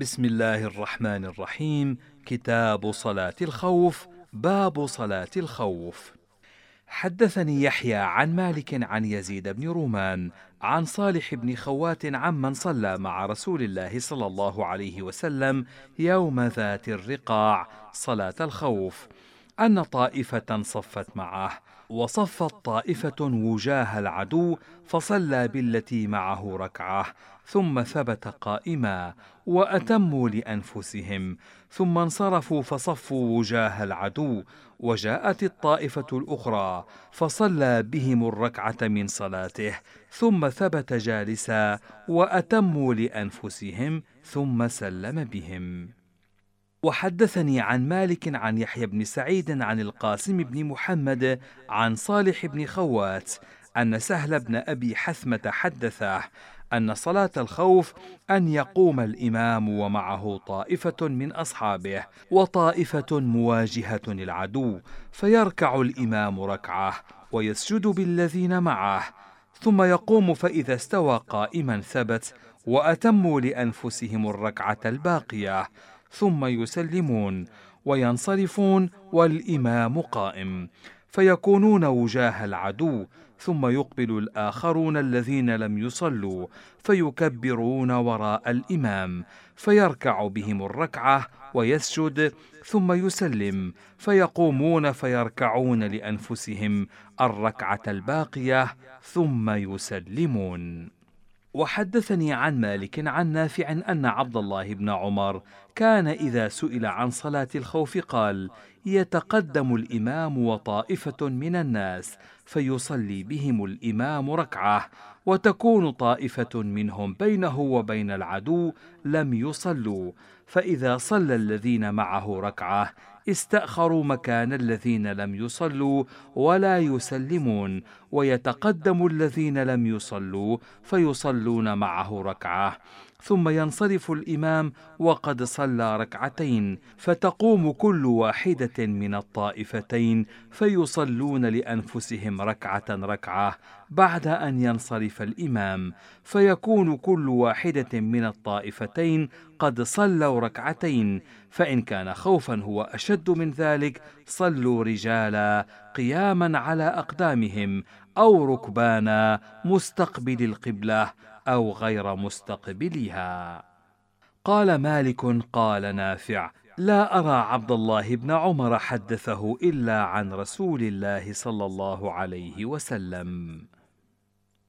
بسم الله الرحمن الرحيم. كتاب صلاة الخوف باب صلاة الخوف. حدثني يحيى عن مالك عن يزيد بن رومان عن صالح بن خوات عمن صلى مع رسول الله صلى الله عليه وسلم يوم ذات الرقاع صلاة الخوف. أن طائفة صفت معه وصفت طائفة وجاه العدو فصلى بالتي معه ركعة ثم ثبت قائما وأتموا لأنفسهم ثم انصرفوا فصفوا وجاه العدو وجاءت الطائفة الأخرى فصلى بهم الركعة من صلاته ثم ثبت جالسا وأتموا لأنفسهم ثم سلم بهم. وحدثني عن مالك عن يحيى بن سعيد عن القاسم بن محمد عن صالح بن خوات أن سهل بن أبي حثمة حدثه أن صلاة الخوف أن يقوم الإمام ومعه طائفة من أصحابه وطائفة مواجهة العدو فيركع الإمام ركعة ويسجد بالذين معه ثم يقوم فإذا استوى قائما ثبت وأتموا لأنفسهم الركعة الباقية ثم يسلمون وينصرفون والإمام قائم فيكونون وجاه العدو ثم يقبل الآخرون الذين لم يصلوا فيكبرون وراء الإمام فيركع بهم الركعة ويسجد ثم يسلم فيقومون فيركعون لأنفسهم الركعة الباقية ثم يسلمون. وحدثني عن مالك عن نافع أن عبد الله بن عمر كان إذا سئل عن صلاة الخوف قال يتقدم الإمام وطائفة من الناس فيصلي بهم الإمام ركعة وتكون طائفة منهم بينه وبين العدو لم يصلوا فإذا صلى الذين معه ركعة استأخروا مكان الذين لم يصلوا ولا يسلمون ويتقدم الذين لم يصلوا فيصلون معه ركعة. ثم ينصرف الإمام وقد صلى ركعتين فتقوم كل واحدة من الطائفتين فيصلون لأنفسهم ركعة ركعة بعد أن ينصرف الإمام. فيكون كل واحدة من الطائفتين قد صلوا ركعتين فإن كان خوفا هو أشد من ذلك صلوا رجالا. قياما على أقدامهم أو ركبانا مستقبل القبلة أو غير مستقبلها. قال مالك قال نافع لا أرى عبد الله بن عمر حدثه إلا عن رسول الله صلى الله عليه وسلم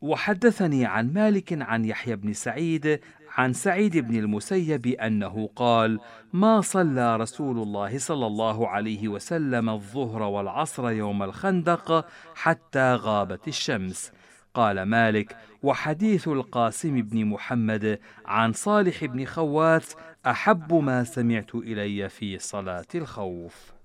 وحدثني عن مالك عن يحيى بن سعيد عن سعيد بن المسيب أنه قال ما صلى رسول الله صلى الله عليه وسلم الظهر والعصر يوم الخندق حتى غابت الشمس قال مالك وحديث القاسم بن محمد عن صالح بن خوات أحب ما سمعت إلي في صلاة الخوف